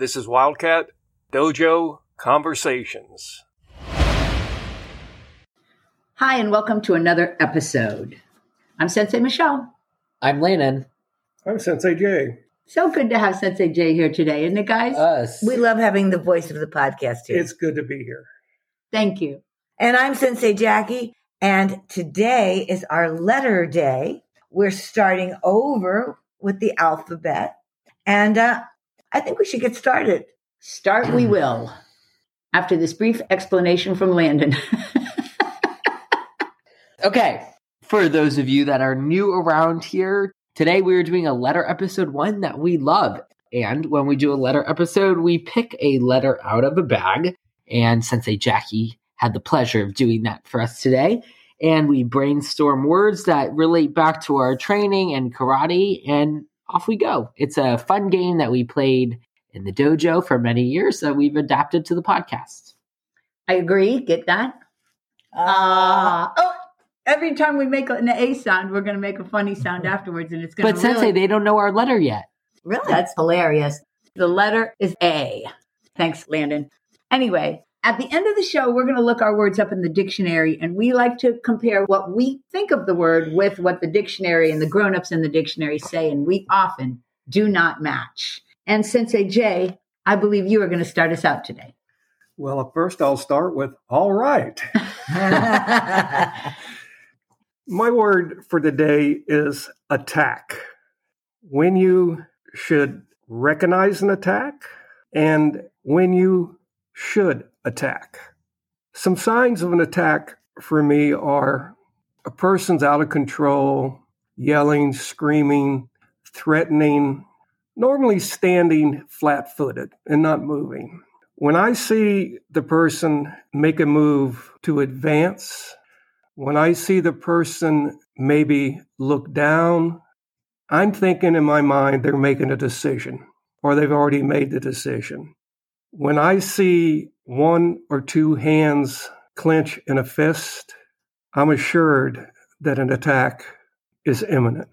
This is Wildcat Dojo Conversations. Hi, and welcome to another episode. I'm Sensei Michelle. I'm Landyn. I'm Sensei Jay. So good to have Sensei Jay here today, isn't it, guys? Us. We love having the voice of the podcast here. It's good to be here. Thank you. and I'm Sensei Jackie, and today is our letter day. We're starting over with the alphabet, and uh, I think we should get started. Start we mm. will. After this brief explanation from Landyn. okay. For those of you that are new around here, today we are doing a letter episode one that we love. And when we do a letter episode, we pick a letter out of a bag. And Sensei Jackie had the pleasure of doing that for us today. And we brainstorm words that relate back to our training and karate, and off we go. It's a fun game that we played in the dojo for many years that we've adapted to the podcast. I agree. Get that? Ah. oh, every time we make an A sound, we're going to make a funny sound afterwards, and it's going But to Sensei, they don't know our letter yet. really? That's hilarious. The letter is A. Thanks, Landyn. Anyway, at the end of the show, we're going to look our words up in the dictionary, and we like to compare what we think of the word with what the dictionary and the grown-ups in the dictionary say, and we often do not match. And Sensei Jay, I believe you are going to start us out today. Well, first I'll start with all right. My word for the day is attack. When you should recognize an attack and when you should attack. Some signs of an attack for me are a person's out of control, yelling, screaming, threatening, normally standing flat footed and not moving. When I see the person make a move to advance, when I see the person maybe look down, I'm thinking in my mind they're making a decision or they've already made the decision. When I see one or two hands clench in a fist, I'm assured that an attack is imminent.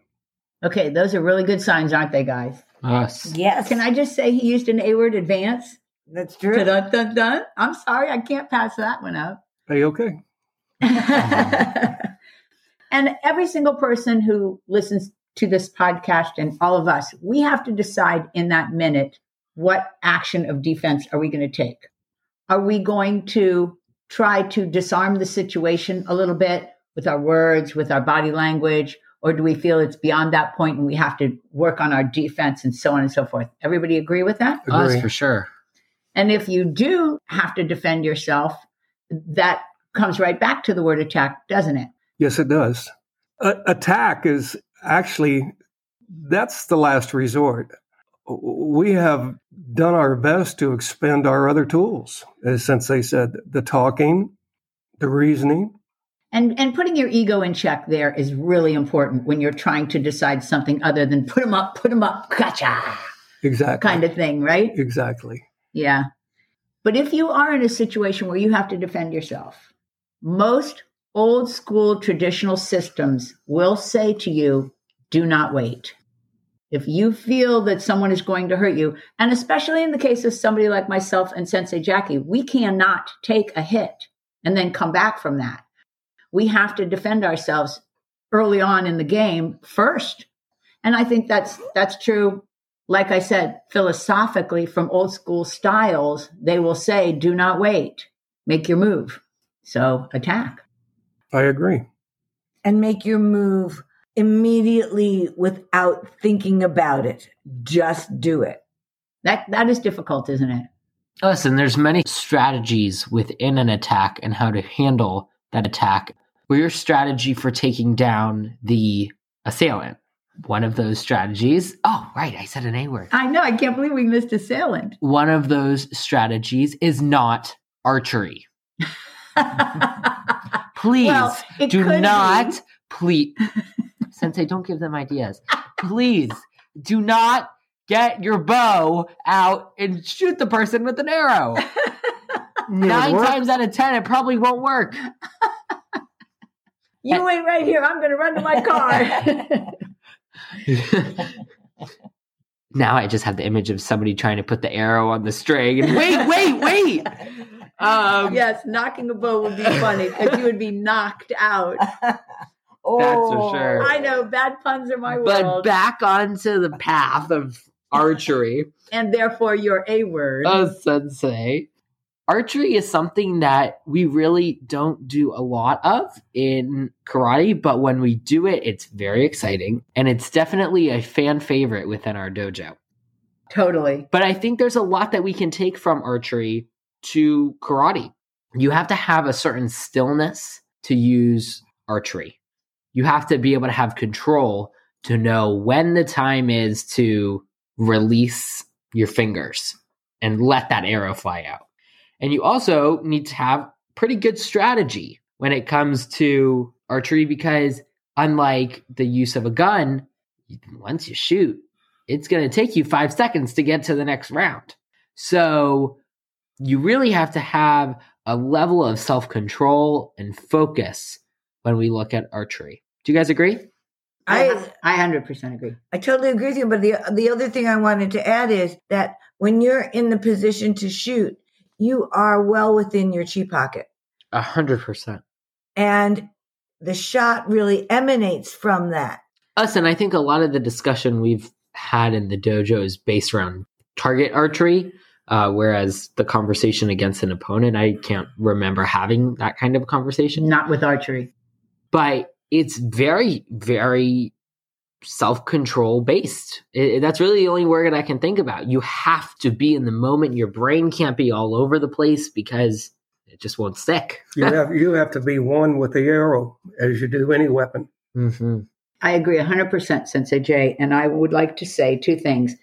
Okay, those are really good signs, aren't they, guys? Us. yes. Can I just say he used an A word advance? That's true. Dun, dun, dun. I'm sorry, I can't pass that one up. Are you okay? and every single person who listens to this podcast and all of us, we have to decide in that minute what action of defense are we going to take? Are we going to try to disarm the situation a little bit with our words, with our body language, or do we feel it's beyond that point and we have to work on our defense and so on and so forth? Everybody agree with that? Us Agree. for sure. And if you do have to defend yourself, that comes right back to the word attack, doesn't it? Yes, it does. A- attack is actually that's the last resort. We have done our best to expend our other tools, uh, since they said the talking, the reasoning. And and putting your ego in check there is really important when you're trying to decide something other than put them up, put them up, gotcha Exactly. kind of thing, right? Exactly. Yeah. But if you are in a situation where you have to defend yourself, most old school traditional systems will say to you, do not wait. If you feel that someone is going to hurt you, and especially in the case of somebody like myself and Sensei Jackie, we cannot take a hit and then come back from that. We have to defend ourselves early on in the game first. And I think that's that's true like I said, philosophically from old school styles, they will say, do not wait, make your move. So attack. I agree. and make your move immediately without thinking about it. Just do it. That that is difficult, isn't it? Us, and there's many strategies within an attack and how to handle that attack. What's your strategy for taking down the assailant? One of those strategies. Oh, right, I said an A word. I know, I can't believe we missed assailant. One of those strategies is not archery. Please Well, do not, be. please, Sensei, don't give them ideas. Please do not get your bow out and shoot the person with an arrow. Nine work. times out of ten, it probably won't work. you wait right here. I'm going to run to my car. Now I just have the image of somebody trying to put the arrow on the string and wait, wait, wait. Um, yes, knocking a bow would be funny because you would be knocked out. Oh, sure. I know bad puns are my But world, But back onto the path of archery. and therefore your a word. Oh, sensei. Archery is something that we really don't do a lot of in karate, but when we do it, it's very exciting. And it's definitely a fan favorite within our dojo. totally. But I think there's a lot that we can take from archery to karate. You have to have a certain stillness to use archery. You have to be able to have control to know when the time is to release your fingers and let that arrow fly out. And you also need to have pretty good strategy when it comes to archery because unlike the use of a gun, once you shoot, it's going to take you five seconds to get to the next round. So you really have to have a level of self control and focus when we look at archery. Do you guys agree? I I hundred percent agree. I totally agree with you. But the the other thing I wanted to add is that when you're in the position to shoot, you are well within your chi pocket, A hundred percent. and the shot really emanates from that. Us, and I think a lot of the discussion we've had in the dojo is based around target archery, uh, whereas the conversation against an opponent, I can't remember having that kind of conversation. Not with archery. but it's very very self-control based it, that's really the only word i can think about you have to be in the moment your brain can't be all over the place because it just won't stick You have you have to be one with the arrow as you do any weapon. mm-hmm. I agree 100%, Sensei Jay. And I would like to say two things.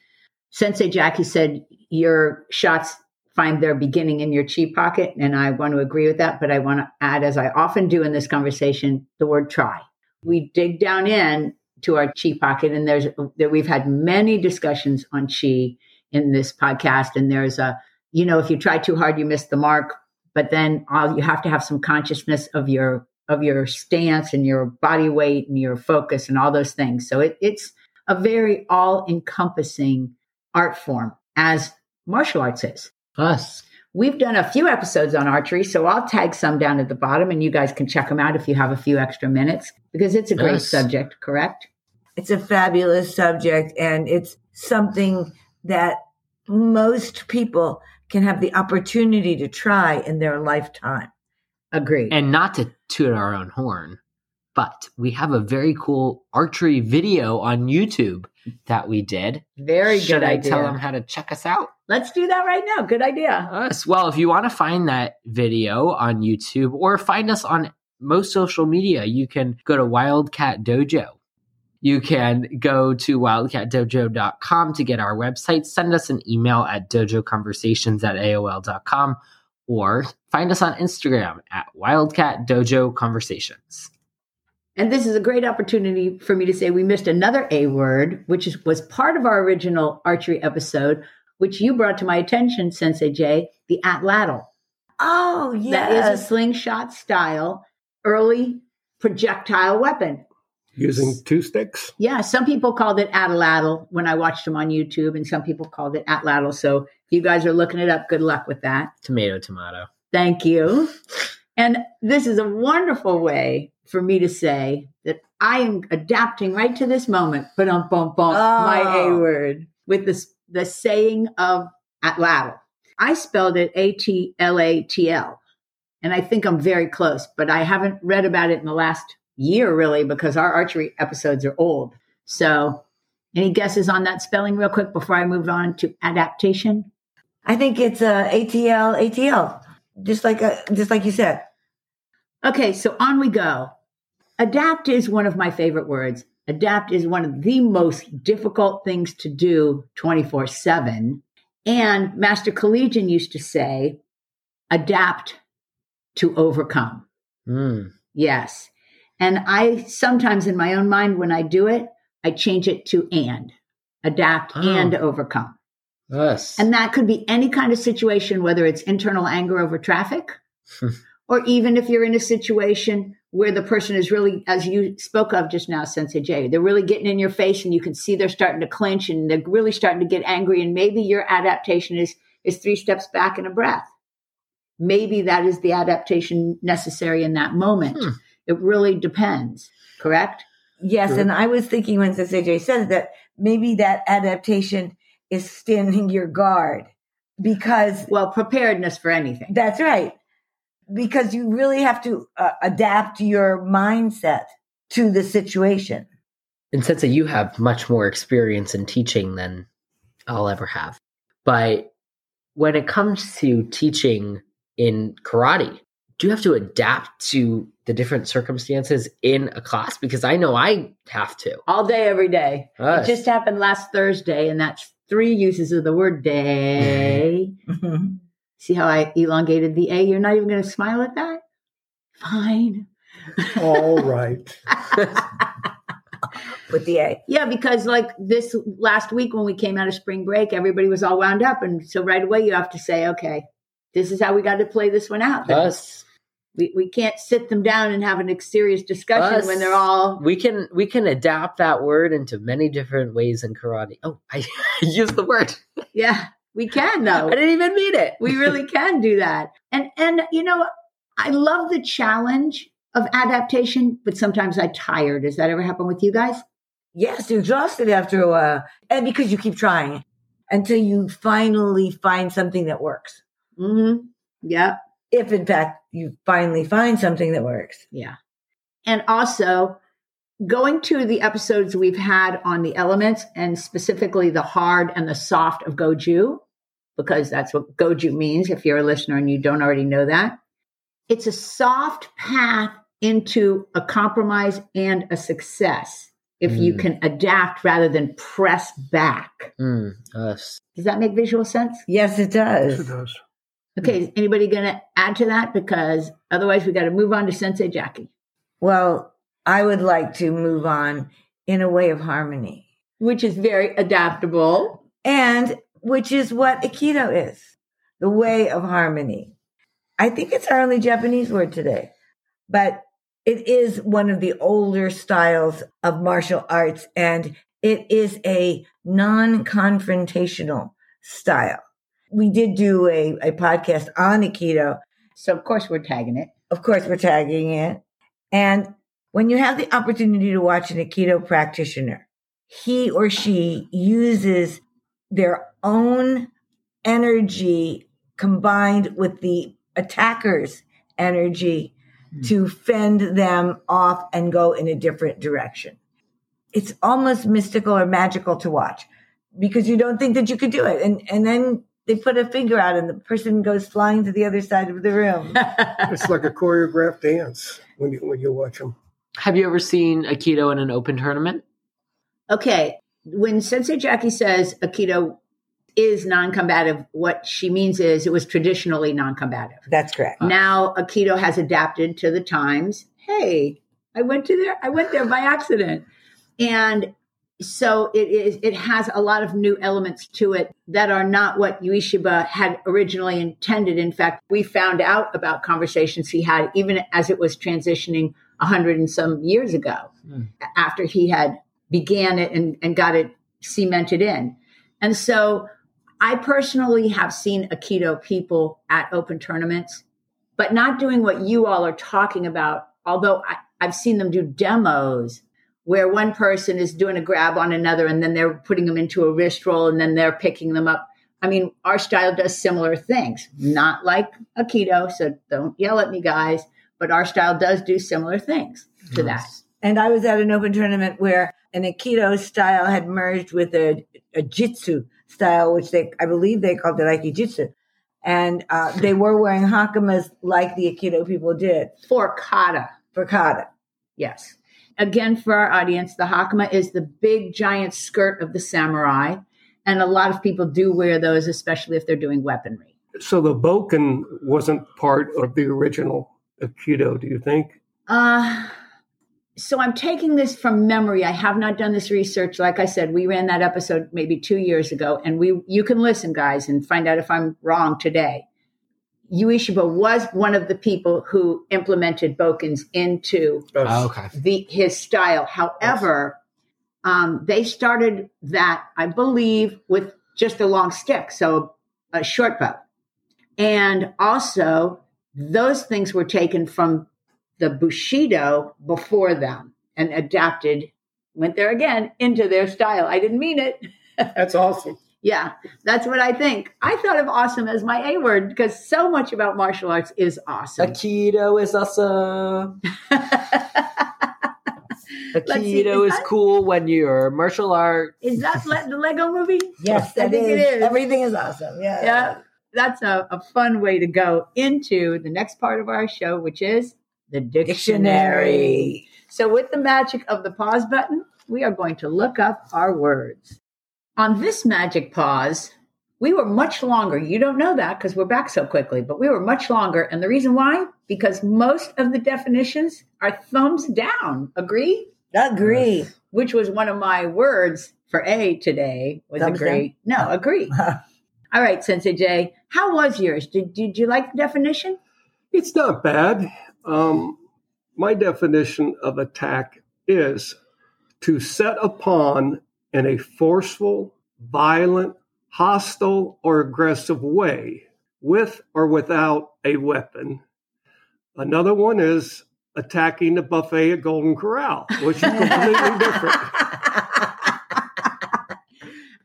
Sensei Jackie said your shots find their beginning in your chi pocket. And I want to agree with that. But I want to add, as I often do in this conversation, the word try. We dig down in to our chi pocket, and there's that we've had many discussions on chi in this podcast. And there's a, you know, if you try too hard, you miss the mark. But then all, you have to have some consciousness of your of your stance and your body weight and your focus and all those things. So it, it's a very all encompassing art form, as martial arts is. Us We've done a few episodes on archery, so I'll tag some down at the bottom and you guys can check them out if you have a few extra minutes because it's a great Yes. subject, correct? It's a fabulous subject, and it's something that most people can have the opportunity to try in their lifetime. Agreed. and not to toot our own horn but we have a very cool archery video on youtube that we did very should good i idea. tell them how to check us out Let's do that right now. Good idea. us. Well, if you want to find that video on YouTube or find us on most social media, you can go to Wildcat Dojo. You can go to wildcatdojo.com to get our website. Send us an email at dojoconversations at AOL.com or find us on Instagram at Wildcat Dojo Conversations. And this is a great opportunity for me to say we missed another A word, which is, was part of our original archery episode, which you brought to my attention, Sensei Jay, the atlatl. Oh, yeah. That is a slingshot style early projectile weapon. Using two sticks. Yeah, some people called it atlatl when I watched them on YouTube, and some people called it atlatl. So if you guys are looking it up, good luck with that. Tomato, tomato. Thank you. And this is a wonderful way for me to say that I am adapting right to this moment, but um, bump, bump, my A Oh. word with this, the saying of atlatl. I spelled it A T L A T L. And I think I'm very close, but I haven't read about it in the last year really because our archery episodes are old. So any guesses on that spelling real quick before I move on to adaptation? I think it's uh, ATL, ATL, just like uh, just like you said. Okay, so on we go. Adapt is one of my favorite words. Adapt is one of the most difficult things to do 24 7. And Master Collegian used to say, adapt to overcome. Mm. Yes. And I sometimes in my own mind, when I do it, I change it to and adapt Oh. and overcome. Us. And that could be any kind of situation, whether it's internal anger over traffic, or even if you're in a situation where the person is really, as you spoke of just now, Sensei Jay, they're really getting in your face and you can see they're starting to clinch and they're really starting to get angry. And maybe your adaptation is, is three steps back and a breath. Maybe that is the adaptation necessary in that moment. Hmm. It really depends, correct? Yes, Sure. and I was thinking when Sensei Jay said that maybe that adaptation is standing your guard because Well, preparedness for anything. that's right. Because you really have to uh, adapt your mindset to the situation. And since you have much more experience in teaching than I'll ever have. But when it comes to teaching in karate, do you have to adapt to the different circumstances in a class? Because I know I have to. All day, every day. Us. It just happened last Thursday, and that's three uses of the word day. See how I elongated the A? You're not even going to smile at that? Fine. All right. With the A. Yeah, because like this last week when we came out of spring break, everybody was all wound up. And so right away you have to say, okay, this is how we got to play this one out. Us. We, we can't sit them down and have a serious discussion Us. when they're all, We can we can adapt that word into many different ways in karate. Oh, I used the word. yeah, we can though. I didn't even mean it. we really can do that. And and you know, I love the challenge of adaptation, but sometimes I tire. Does that ever happen with you guys? Yes, exhausted after a while. And because you keep trying until you finally find something that works. Mm-hmm. Yeah. If in fact you finally find something that works. Yeah. And also going to the episodes we've had on the elements and specifically the hard and the soft of Goju, because that's what Goju means if you're a listener and you don't already know that. It's a soft path into a compromise and a success if you Mm. can adapt rather than press back. Mm, us. Does that make visual sense? Yes, it Yes, it does. Okay, hmm. is anybody going to add to that? Because otherwise, we got to move on to Sensei Jackie, Well, I would like to move on in a way of harmony. which is very adaptable. and which is what Aikido is the way of harmony. I think it's our only Japanese word today, but it is one of the older styles of martial arts and it is a non confrontational style. We did do a, a podcast on Aikido. So, of course, we're tagging it. Of course, we're tagging it. And when you have the opportunity to watch an Aikido practitioner, he or she uses their own energy combined with the attacker's energy hmm. to fend them off and go in a different direction. It's almost mystical or magical to watch because you don't think that you could do it. And, and then they put a finger out and the person goes flying to the other side of the room. It's like a choreographed dance when you when you watch them. Have you ever seen Aikido in an open tournament? Okay, when Sensei Jackie says Aikido is non combative, what she means is it was traditionally non combative. That's correct. Now Aikido has adapted to the times. Hey, I went to there, I went there by accident. And so it is it has a lot of new elements to it that are not what Ueshiba had originally intended. In fact, we found out about conversations he had even as it was transitioning a hundred and some years ago Hmm. after he had began it and, and got it cemented in. And so I personally have seen Aikido people at open tournaments, but not doing what you all are talking about. Although I, I've seen them do demos where one person is doing a grab on another and then they're putting them into a wrist roll and then they're picking them up. I mean, our style does similar things, not like Aikido, so don't yell at me, guys, but our style does do similar things to that. And I was at an open tournament where an Aikido style had merged with a, a Jitsu style, which they, I believe they called it Aikijitsu. And uh, they were wearing hakamas like the Aikido people did For kata, for kata. Yes. Again, for our audience, the hakama is the big giant skirt of the samurai. And a lot of people do wear those, especially if they're doing weaponry. So the bokken wasn't part of the original Aikido, do you think? Uh, so I'm taking this from memory. I have not done this research. Like I said, we ran that episode maybe two years ago, and we you can listen, guys, and find out if I'm wrong today. Ueshiba was one of the people who implemented Bokkens into Oh, okay. the his style. However, um, they started that, I believe, with just a long stick, so a short bow. And also, those things were taken from the Bushido before them and adapted, went there again, into their style. I didn't mean it. That's awesome. Yeah, that's what I think. I thought of awesome as my A word because so much about martial arts is awesome. Aikido is awesome. Let's see, Aikido is is that- cool when you're martial art. is that le- the Lego movie? Yes, I that think it is. is. Everything is awesome. Yeah. yeah, that's a, a fun way to go into the next part of our show, which is the dictionary. Dictionary. So, with the magic of the pause button, we are going to look up our words. On this magic pause, we were much longer. You don't know that because we're back so quickly, but we were much longer. And the reason why? Because most of the definitions are thumbs down. Agree? Agree. Which was one of my words for A today. Was Thumbs agree? No, agree. All right, Sensei Jay, how was yours? Did, did you like the definition? It's not bad. Um, my definition of attack is to set upon in a forceful, violent, hostile, or aggressive way, with or without a weapon. Another one is attacking the buffet at Golden Corral, which is completely different.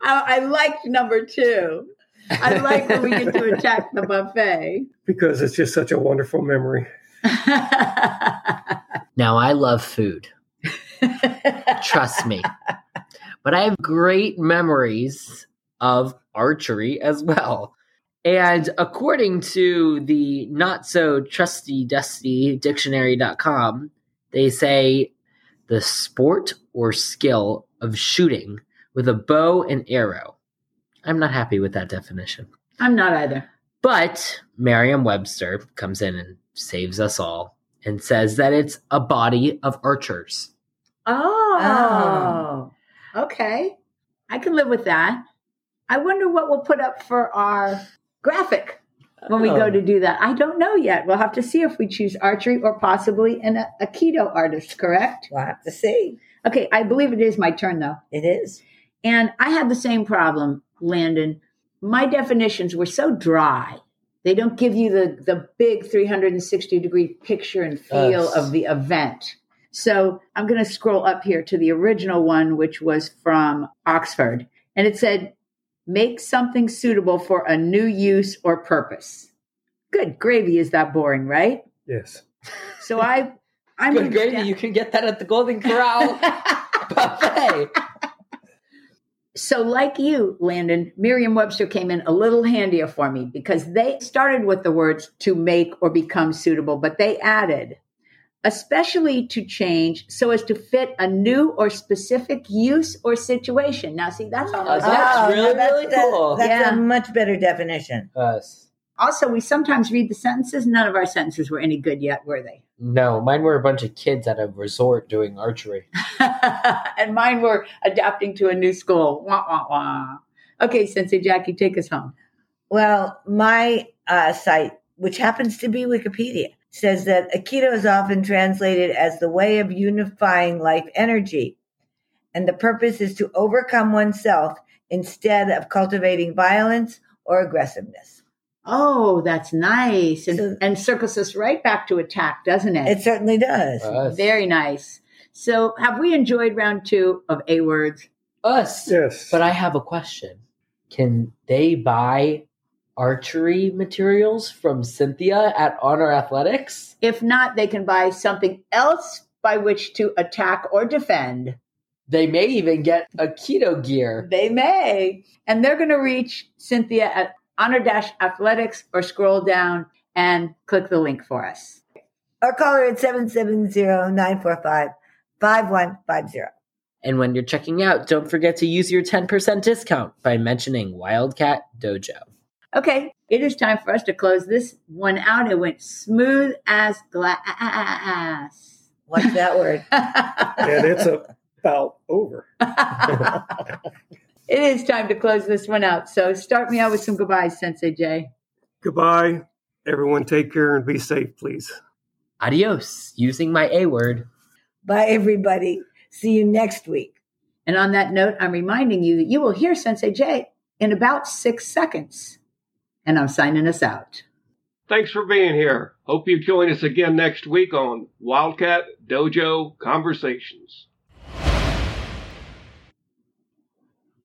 I, I liked number two. I like when we get to attack the buffet. because it's just such a wonderful memory. Now, I love food. Trust me. But I have great memories of archery as well. And according to the not so trusty dusty dictionary.com, they say the sport or skill of shooting with a bow and arrow. I'm not happy with that definition. I'm not either. But Merriam Webster comes in and saves us all and says that it's a body of archers. Oh, oh. Okay. I can live with that. I wonder what we'll put up for our graphic when we go Oh. to do that. I don't know yet. We'll have to see if we choose archery or possibly an uh, Aikido artist, correct? We'll have to see. Okay, I believe it is my turn though. It is. And I had the same problem, Landyn. My definitions were so dry. They don't give you the, the big 360 degree picture and feel of the event. So I'm going to scroll up here to the original one, which was from Oxford. And it said, make something suitable for a new use or purpose. Good gravy. Is that boring, right? Yes. So I, I'm Good gravy, you can get that at the Golden Corral buffet. So, like you, Landyn, Merriam Webster came in a little handier for me because they started with the words to make or become suitable, but they added, especially to change so as to fit a new or specific use or situation. Now, see, that's all. Oh, that's really, now really that- cool. That's Yeah. a much better definition. Us. Also, we sometimes read the sentences. None of our sentences were any good yet, were they? No, mine were a bunch of kids at a resort doing archery. and mine were adapting to a new school. Wah, wah, wah. Okay, Sensei Jackie, take us home. Well, my uh, site, which happens to be Wikipedia, says that Aikido is often translated as the way of unifying life energy. And the purpose is to overcome oneself instead of cultivating violence or aggressiveness. Oh, that's nice. And, So- and circles us right back to attack, doesn't it? It certainly does. Us. Very nice. So, have we enjoyed round two of A words? Us. Yes. But I have a question. Can they buy archery materials from Cynthia at Honor Athletics? If not, they can buy something else by which to attack or defend. They may even get Aikido gear. They may. And they're going to reach Cynthia at honor dash athletics or scroll down and click the link for us. Or call her at 770-945-5150. And when you're checking out, don't forget to use your 10% discount by mentioning Wildcat Dojo. Okay, it is time for us to close this one out. It went smooth as glass. What's that word? and it's about over. it is time to close this one out. So start me out with some goodbyes, Sensei Jay. Goodbye Everyone take care and be safe, please. Adios, using my A word. Bye, everybody. See you next week. And on that note, I'm reminding you that you will hear Sensei Jay in about six seconds. And I'm signing us out. Thanks for being here. Hope you join us again next week on Wildcat Dojo Conversations.